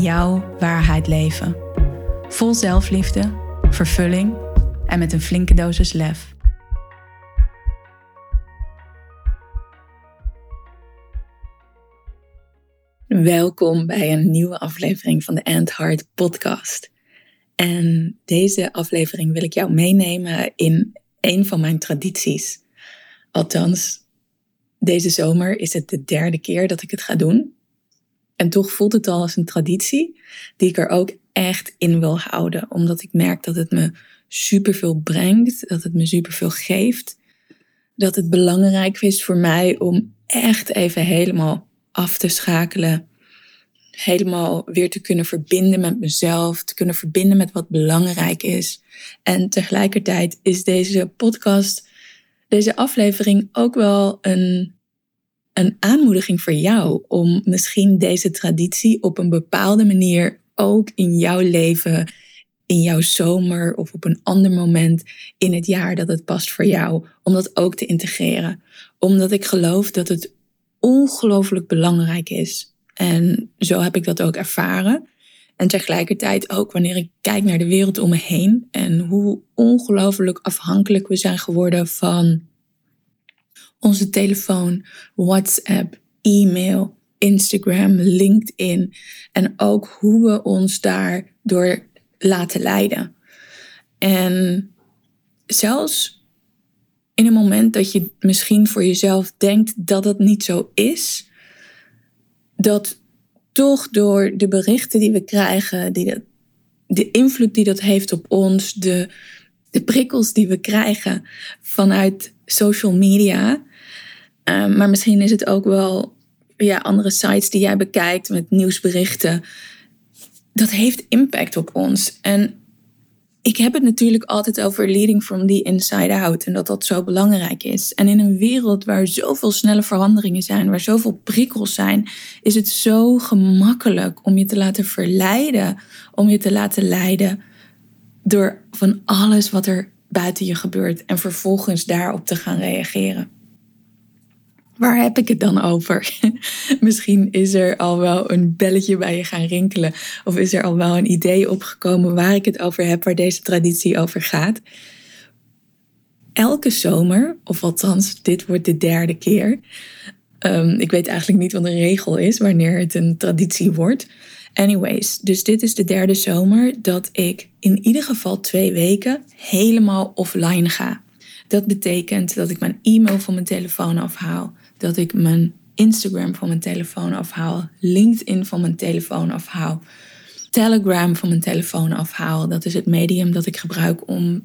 jouw waarheid leven. Vol zelfliefde, vervulling en met een flinke dosis lef. Welkom bij een nieuwe aflevering van de Ant Heart podcast. En deze aflevering wil ik jou meenemen in een van mijn tradities. Althans, deze zomer is het de derde keer dat ik het ga doen. En toch voelt het al als een traditie die ik er ook echt in wil houden. Omdat ik merk dat het me superveel brengt, dat het me superveel geeft. Dat het belangrijk is voor mij om echt even helemaal af te schakelen. Helemaal weer te kunnen verbinden met mezelf, te kunnen verbinden met wat belangrijk is. En tegelijkertijd is deze podcast, deze aflevering ook wel een een aanmoediging voor jou om misschien deze traditie op een bepaalde manier ook in jouw leven, in jouw zomer of op een ander moment in het jaar dat het past voor jou, om dat ook te integreren. Omdat ik geloof dat het ongelooflijk belangrijk is. En zo heb ik dat ook ervaren. En tegelijkertijd ook wanneer ik kijk naar de wereld om me heen en hoe ongelooflijk afhankelijk we zijn geworden van onze telefoon, WhatsApp, e-mail, Instagram, LinkedIn en ook hoe we ons daardoor laten leiden. En zelfs in een moment dat je misschien voor jezelf denkt dat het niet zo is, dat toch door de berichten die we krijgen, die dat, de invloed die dat heeft op ons, de, de prikkels die we krijgen vanuit social media, Ehm, maar misschien is het ook wel ja, andere sites die jij bekijkt met nieuwsberichten. Dat heeft impact op ons. En ik heb het natuurlijk altijd over leading from the inside out en dat dat zo belangrijk is. En in een wereld waar zoveel snelle veranderingen zijn, waar zoveel prikkels zijn, is het zo gemakkelijk om je te laten verleiden, om je te laten leiden door van alles wat er buiten je gebeurt en vervolgens daarop te gaan reageren. Waar heb ik het dan over? Misschien is er al wel een belletje bij je gaan rinkelen. Of is er al wel een idee opgekomen waar ik het over heb, waar deze traditie over gaat. Elke zomer, of althans, dit wordt de derde keer. Um, ik weet eigenlijk niet wat een regel is wanneer het een traditie wordt. Anyways, dus dit is de derde zomer dat ik in ieder geval twee weken helemaal offline ga. Dat betekent dat ik mijn e-mail van mijn telefoon afhaal dat ik mijn Instagram van mijn telefoon afhaal, LinkedIn van mijn telefoon afhaal, Telegram van mijn telefoon afhaal. Dat is het medium dat ik gebruik om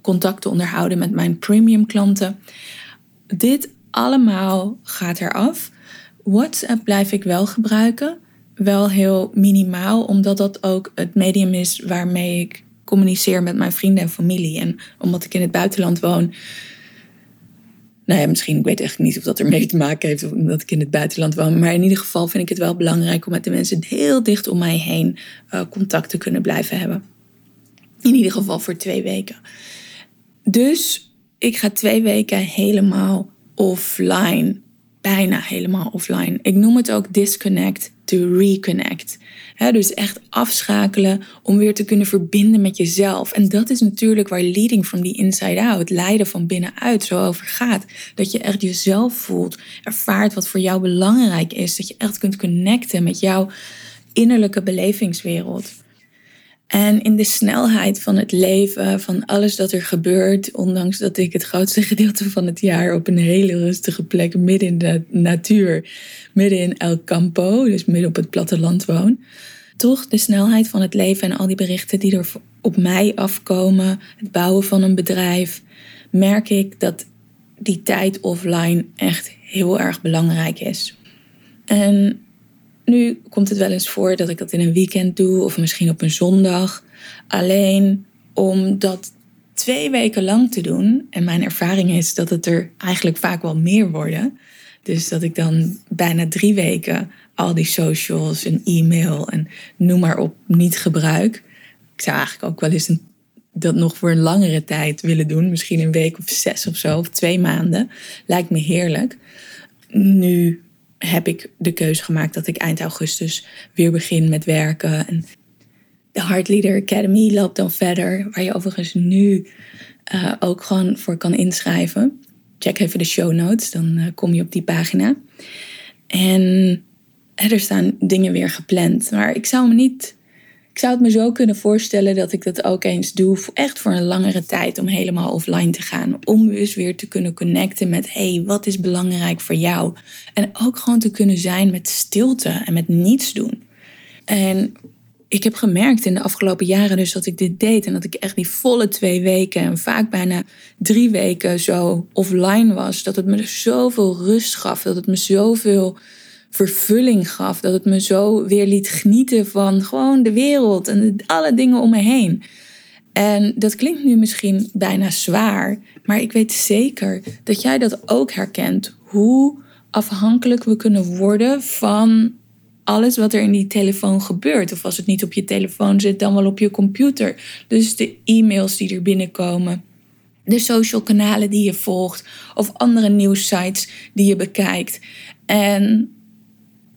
contact te onderhouden met mijn premium klanten. Dit allemaal gaat eraf. WhatsApp blijf ik wel gebruiken. Wel heel minimaal, omdat dat ook het medium is waarmee ik communiceer met mijn vrienden en familie. En omdat ik in het buitenland woon, nou ja, misschien, ik weet echt niet of dat er mee te maken heeft of omdat ik in het buitenland woon. Maar in ieder geval vind ik het wel belangrijk om met de mensen heel dicht om mij heen uh, contact te kunnen blijven hebben. In ieder geval voor twee weken. Dus ik ga twee weken helemaal offline. Bijna helemaal offline. Ik noem het ook disconnect to reconnect dus echt afschakelen om weer te kunnen verbinden met jezelf. En dat is natuurlijk waar leading from the inside out, leiden van binnenuit, zo over gaat. Dat je echt jezelf voelt, ervaart wat voor jou belangrijk is. Dat je echt kunt connecten met jouw innerlijke belevingswereld. En in de snelheid van het leven, van alles dat er gebeurt, ondanks dat ik het grootste gedeelte van het jaar op een hele rustige plek midden in de natuur, midden in El Campo, dus midden op het platteland woon, toch de snelheid van het leven en al die berichten die er op mij afkomen, het bouwen van een bedrijf, merk ik dat die tijd offline echt heel erg belangrijk is. En Nu komt het wel eens voor dat ik dat in een weekend doe of misschien op een zondag. Alleen om dat twee weken lang te doen, en mijn ervaring is dat het er eigenlijk vaak wel meer worden. Dus dat ik dan bijna drie weken al die socials en e-mail en noem maar op niet gebruik. Ik zou eigenlijk ook wel eens een, dat nog voor een langere tijd willen doen. Misschien een week of zes of zo, of twee maanden. Lijkt me heerlijk. Nu heb ik de keuze gemaakt dat ik eind augustus weer begin met werken. En de Heart Leader Academy loopt dan verder, waar je overigens nu uh, ook gewoon voor kan inschrijven. Check even de show notes, dan uh, kom je op die pagina. En er staan dingen weer gepland. Maar ik zou me niet. Ik zou het me zo kunnen voorstellen dat ik dat ook eens doe, echt voor een langere tijd, om helemaal offline te gaan. Om dus weer te kunnen connecten met: hey, wat is belangrijk voor jou? En ook gewoon te kunnen zijn met stilte en met niets doen. En ik heb gemerkt in de afgelopen jaren dus dat ik dit deed. En dat ik echt die volle twee weken en vaak bijna drie weken zo offline was. Dat het me zoveel rust gaf. Dat het me zoveel vervulling gaf. Dat het me zo weer liet genieten van gewoon de wereld en alle dingen om me heen. En dat klinkt nu misschien bijna zwaar, maar ik weet zeker dat jij dat ook herkent. Hoe afhankelijk we kunnen worden van alles wat er in die telefoon gebeurt. Of als het niet op je telefoon zit, dan wel op je computer. Dus de e-mails die er binnenkomen, de social kanalen die je volgt, of andere nieuwssites die je bekijkt. En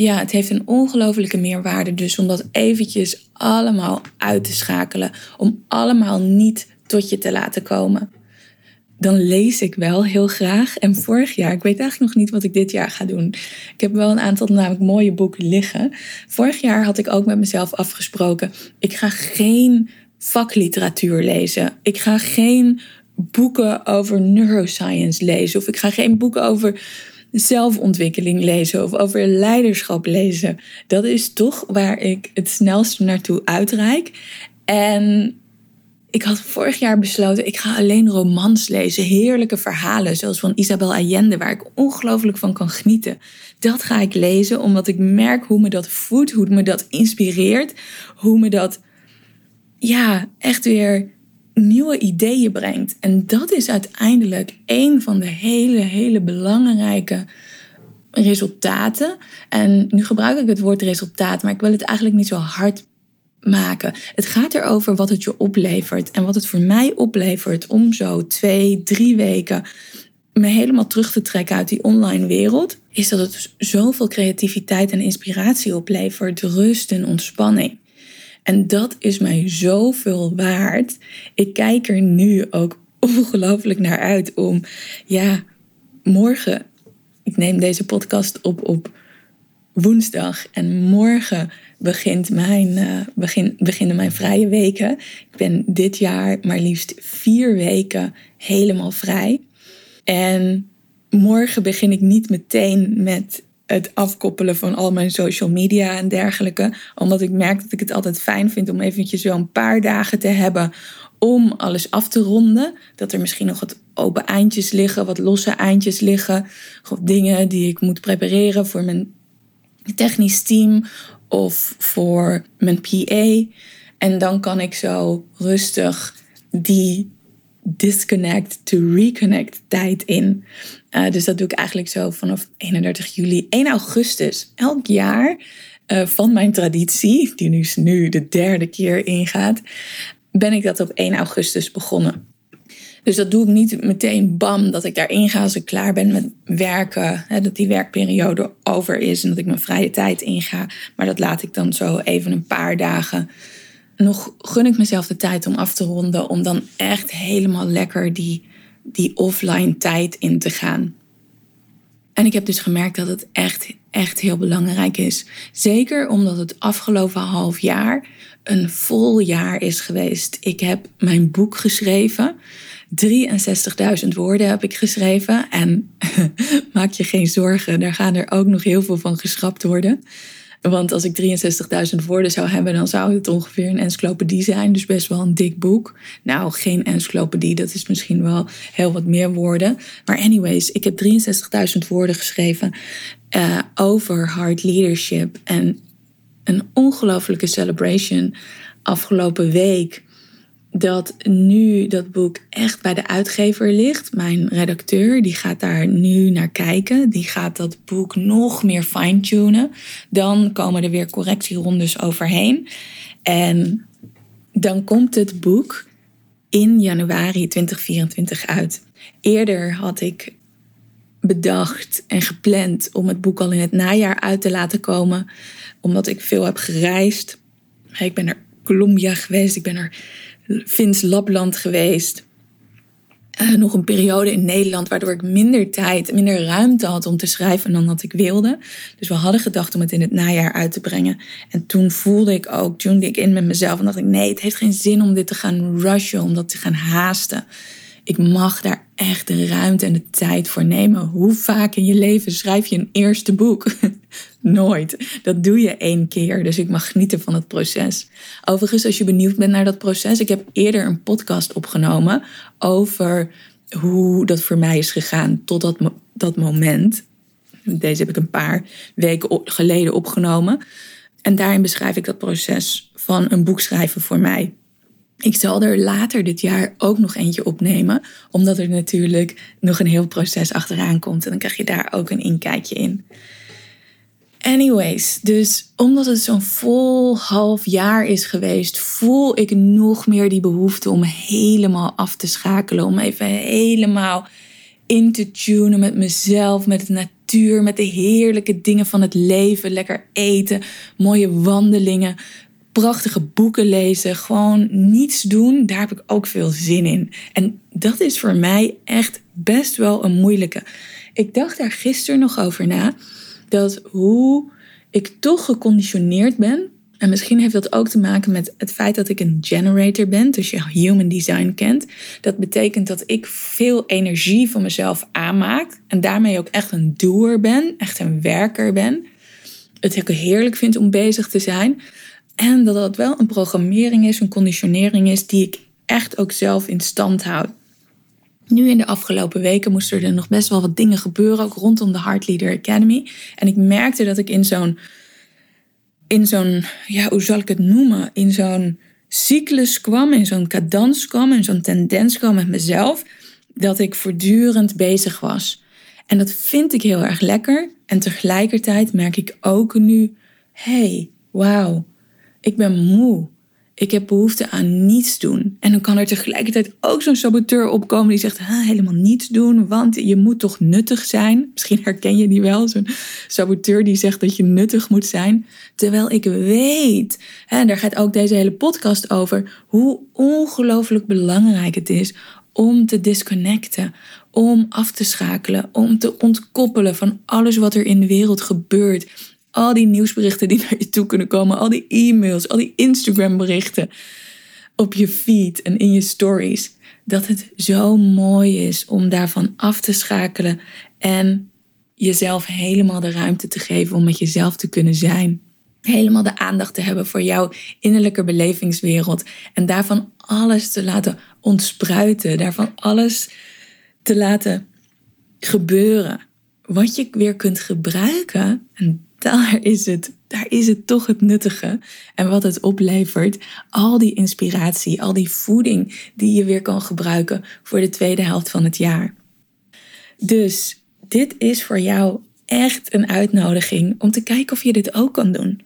ja, het heeft een ongelofelijke meerwaarde dus om dat eventjes allemaal uit te schakelen. Om allemaal niet tot je te laten komen dan lees ik wel heel graag. En vorig jaar, ik weet eigenlijk nog niet wat ik dit jaar ga doen. Ik heb wel een aantal namelijk mooie boeken liggen. Vorig jaar had ik ook met mezelf afgesproken: ik ga geen vakliteratuur lezen. Ik ga geen boeken over neuroscience lezen. Of ik ga geen boeken over zelfontwikkeling lezen of over leiderschap lezen. Dat is toch waar ik het snelst naartoe uitreik. En ik had vorig jaar besloten, ik ga alleen romans lezen. Heerlijke verhalen, zoals van Isabel Allende, waar ik ongelooflijk van kan genieten. Dat ga ik lezen, omdat ik merk hoe me dat voedt, hoe me dat inspireert. Hoe me dat, ja, echt weer nieuwe ideeën brengt. En dat is uiteindelijk een van de hele, hele belangrijke resultaten. En nu gebruik ik het woord resultaat, maar ik wil het eigenlijk niet zo hard maken. Het gaat erover wat het je oplevert. En wat het voor mij oplevert om zo twee, drie weken me helemaal terug te trekken uit die online wereld, is dat het zoveel creativiteit en inspiratie oplevert, rust en ontspanning. En dat is mij zoveel waard. Ik kijk er nu ook ongelooflijk naar uit om, ja, morgen, ik neem deze podcast op op woensdag en morgen begint mijn, uh, begin, beginnen mijn vrije weken. Ik ben dit jaar maar liefst vier weken helemaal vrij. En morgen begin ik niet meteen met het afkoppelen van al mijn social media en dergelijke. Omdat ik merk dat ik het altijd fijn vind om eventjes zo een paar dagen te hebben om alles af te ronden. Dat er misschien nog wat open eindjes liggen, wat losse eindjes liggen. Of dingen die ik moet prepareren voor mijn technisch team of voor mijn PA. En dan kan ik zo rustig die disconnect to reconnect tijd in. Uh, dus dat doe ik eigenlijk zo vanaf 31 juli, 1 augustus. Elk jaar uh, van mijn traditie, die nu, nu de derde keer ingaat, ben ik dat op 1 augustus begonnen. Dus dat doe ik niet meteen bam, dat ik daarin ga als ik klaar ben met werken. Hè, dat die werkperiode over is en dat ik mijn vrije tijd inga. Maar dat laat ik dan zo even een paar dagen. Nog gun ik mezelf de tijd om af te ronden. Om dan echt helemaal lekker die, die offline tijd in te gaan. En ik heb dus gemerkt dat het echt, echt heel belangrijk is. Zeker omdat het afgelopen half jaar een vol jaar is geweest. Ik heb mijn boek geschreven. 63.000 woorden heb ik geschreven. En maak je geen zorgen, daar gaan er ook nog heel veel van geschrapt worden. Want als ik 63.000 woorden zou hebben, dan zou het ongeveer een encyclopedie zijn. Dus best wel een dik boek. Nou, geen encyclopedie, dat is misschien wel heel wat meer woorden. Maar anyways, ik heb 63.000 woorden geschreven uh, over hard leadership. En een ongelofelijke celebration afgelopen week dat nu dat boek echt bij de uitgever ligt. Mijn redacteur die gaat daar nu naar kijken. Die gaat dat boek nog meer fine-tunen. Dan komen er weer correctierondes overheen. En dan komt het boek in januari 2024 uit. Eerder had ik bedacht en gepland om het boek al in het najaar uit te laten komen, omdat ik veel heb gereisd. Ik ben naar Colombia geweest, ik ben naar Vins Lapland geweest. Uh, nog een periode in Nederland waardoor ik minder tijd, minder ruimte had om te schrijven dan dat ik wilde. Dus we hadden gedacht om het in het najaar uit te brengen. En toen voelde ik ook, tunde ik in met mezelf en dacht ik: nee, het heeft geen zin om dit te gaan rushen, om dat te gaan haasten. Ik mag daar echt de ruimte en de tijd voor nemen. Hoe vaak in je leven schrijf je een eerste boek? Nooit. Dat doe je één keer. Dus ik mag genieten van het proces. Overigens, als je benieuwd bent naar dat proces, ik heb eerder een podcast opgenomen over hoe dat voor mij is gegaan tot dat, dat moment. Deze heb ik een paar weken geleden opgenomen. En daarin beschrijf ik dat proces van een boek schrijven voor mij. Ik zal er later dit jaar ook nog eentje opnemen, omdat er natuurlijk nog een heel proces achteraan komt. En dan krijg je daar ook een inkijkje in. Anyways, dus omdat het zo'n vol half jaar is geweest, voel ik nog meer die behoefte om helemaal af te schakelen. Om even helemaal in te tunen met mezelf, met de natuur, met de heerlijke dingen van het leven. Lekker eten, mooie wandelingen, prachtige boeken lezen, gewoon niets doen, daar heb ik ook veel zin in. En dat is voor mij echt best wel een moeilijke. Ik dacht daar gisteren nog over na, dat hoe ik toch geconditioneerd ben. En misschien heeft dat ook te maken met het feit dat ik een generator ben, dus je human design kent. Dat betekent dat ik veel energie van mezelf aanmaak en daarmee ook echt een doer ben, echt een werker ben. Het ik heerlijk vind om bezig te zijn. En dat dat wel een programmering is, een conditionering is die ik echt ook zelf in stand houd. Nu in de afgelopen weken moesten er nog best wel wat dingen gebeuren, ook rondom de Heart Leader Academy. En ik merkte dat ik in zo'n, in zo'n, ja, hoe zal ik het noemen? In zo'n cyclus kwam, in zo'n cadans kwam, in zo'n tendens kwam met mezelf, dat ik voortdurend bezig was. En dat vind ik heel erg lekker. En tegelijkertijd merk ik ook nu, hey, wauw, ik ben moe. Ik heb behoefte aan niets doen. En dan kan er tegelijkertijd ook zo'n saboteur opkomen die zegt: helemaal niets doen, want je moet toch nuttig zijn. Misschien herken je die wel, zo'n saboteur die zegt dat je nuttig moet zijn. Terwijl ik weet, en daar gaat ook deze hele podcast over, hoe ongelooflijk belangrijk het is om te disconnecten, om af te schakelen, om te ontkoppelen van alles wat er in de wereld gebeurt al die nieuwsberichten die naar je toe kunnen komen, al die e-mails, al die Instagram berichten op je feed en in je stories. Dat het zo mooi is om daarvan af te schakelen en jezelf helemaal de ruimte te geven om met jezelf te kunnen zijn. Helemaal de aandacht te hebben voor jouw innerlijke belevingswereld en daarvan alles te laten ontspruiten, daarvan alles te laten gebeuren. Wat je weer kunt gebruiken, en daar is het, daar is het toch het nuttige. En wat het oplevert, al die inspiratie, al die voeding die je weer kan gebruiken voor de tweede helft van het jaar. Dus dit is voor jou echt een uitnodiging om te kijken of je dit ook kan doen.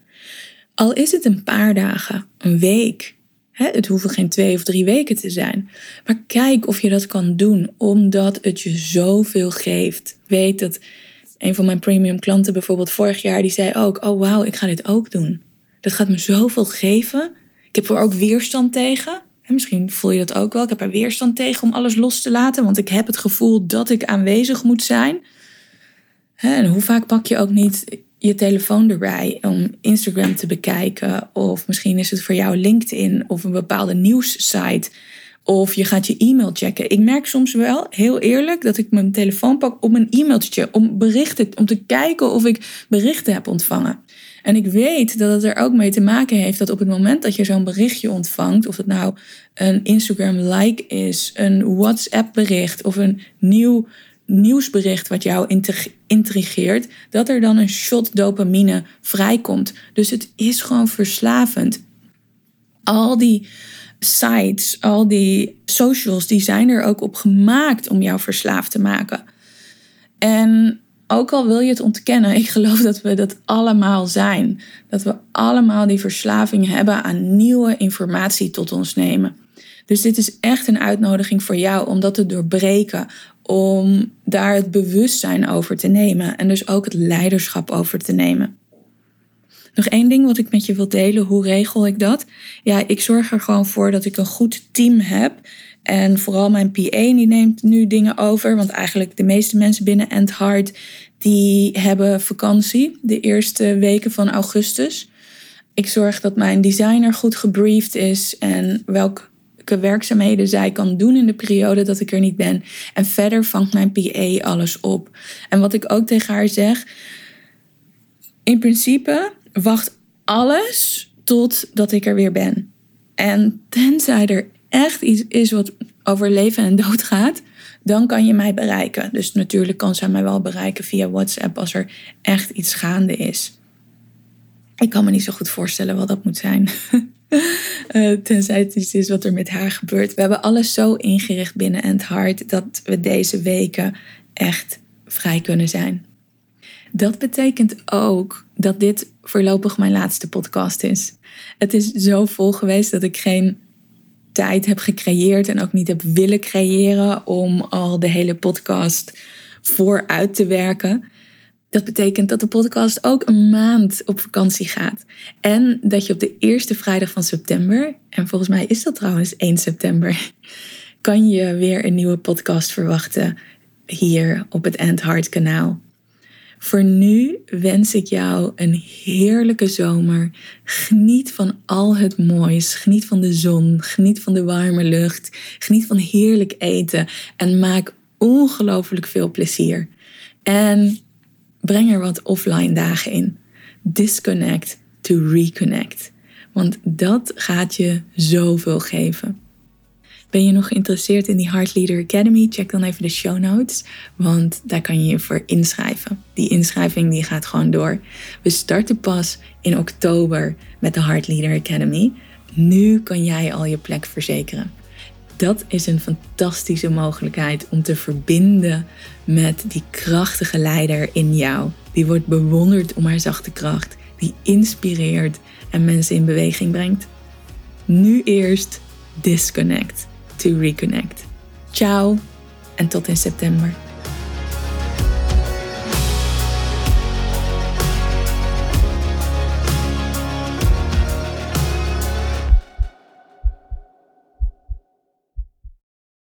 Al is het een paar dagen, een week. Het hoeven geen twee of drie weken te zijn. Maar kijk of je dat kan doen, omdat het je zoveel geeft. Weet dat een van mijn premium klanten bijvoorbeeld vorig jaar, die zei ook, oh wauw, ik ga dit ook doen. Dat gaat me zoveel geven. Ik heb er ook weerstand tegen. En misschien voel je dat ook wel. Ik heb er weerstand tegen om alles los te laten, want ik heb het gevoel dat ik aanwezig moet zijn. En hoe vaak pak je ook niet je telefoon erbij om Instagram te bekijken? Of misschien is het voor jou LinkedIn of een bepaalde nieuwssite of je gaat je e-mail checken. Ik merk soms wel, heel eerlijk, dat ik mijn telefoon pak om een e-mail te checken. Om berichten, om te kijken of ik berichten heb ontvangen. En ik weet dat het er ook mee te maken heeft dat op het moment dat je zo'n berichtje ontvangt, of het nou een Instagram like is, een WhatsApp bericht of een nieuw nieuwsbericht wat jou intrigeert, dat er dan een shot dopamine vrijkomt. Dus het is gewoon verslavend. Al die sites, al die socials, die zijn er ook op gemaakt om jou verslaafd te maken. En ook al wil je het ontkennen, ik geloof dat we dat allemaal zijn. Dat we allemaal die verslaving hebben aan nieuwe informatie tot ons nemen. Dus dit is echt een uitnodiging voor jou om dat te doorbreken, om daar het bewustzijn over te nemen en dus ook het leiderschap over te nemen. Nog één ding wat ik met je wil delen, hoe regel ik dat? Ja, ik zorg er gewoon voor dat ik een goed team heb. En vooral mijn PA, die neemt nu dingen over. Want eigenlijk de meeste mensen binnen End Hard, die hebben vakantie de eerste weken van augustus. Ik zorg dat mijn designer goed gebriefd is en welk werkzaamheden zij kan doen in de periode dat ik er niet ben. En verder vangt mijn PA alles op. En wat ik ook tegen haar zeg, in principe wacht alles totdat ik er weer ben. En tenzij er echt iets is wat over leven en dood gaat, dan kan je mij bereiken. Dus natuurlijk kan zij mij wel bereiken via WhatsApp als er echt iets gaande is. Ik kan me niet zo goed voorstellen wat dat moet zijn. Uh, tenzij het iets is wat er met haar gebeurt. We hebben alles zo ingericht binnen End Heart dat we deze weken echt vrij kunnen zijn. Dat betekent ook dat dit voorlopig mijn laatste podcast is. Het is zo vol geweest dat ik geen tijd heb gecreëerd en ook niet heb willen creëren om al de hele podcast vooruit te werken. Dat betekent dat de podcast ook een maand op vakantie gaat. En dat je op de eerste vrijdag van september, en volgens mij is dat trouwens 1 september, kan je weer een nieuwe podcast verwachten hier op het End Heart kanaal. Voor nu wens ik jou een heerlijke zomer. Geniet van al het moois. Geniet van de zon. Geniet van de warme lucht. Geniet van heerlijk eten. En maak ongelooflijk veel plezier. En breng er wat offline dagen in. Disconnect to reconnect. Want dat gaat je zoveel geven. Ben je nog geïnteresseerd in die Heart Leader Academy? Check dan even de show notes, want daar kan je je voor inschrijven. Die inschrijving die gaat gewoon door. We starten pas in oktober met de Heart Leader Academy. Nu kan jij al je plek verzekeren. Dat is een fantastische mogelijkheid om te verbinden met die krachtige leider in jou. Die wordt bewonderd om haar zachte kracht, die inspireert en mensen in beweging brengt. Nu eerst disconnect to reconnect. Ciao en tot in september.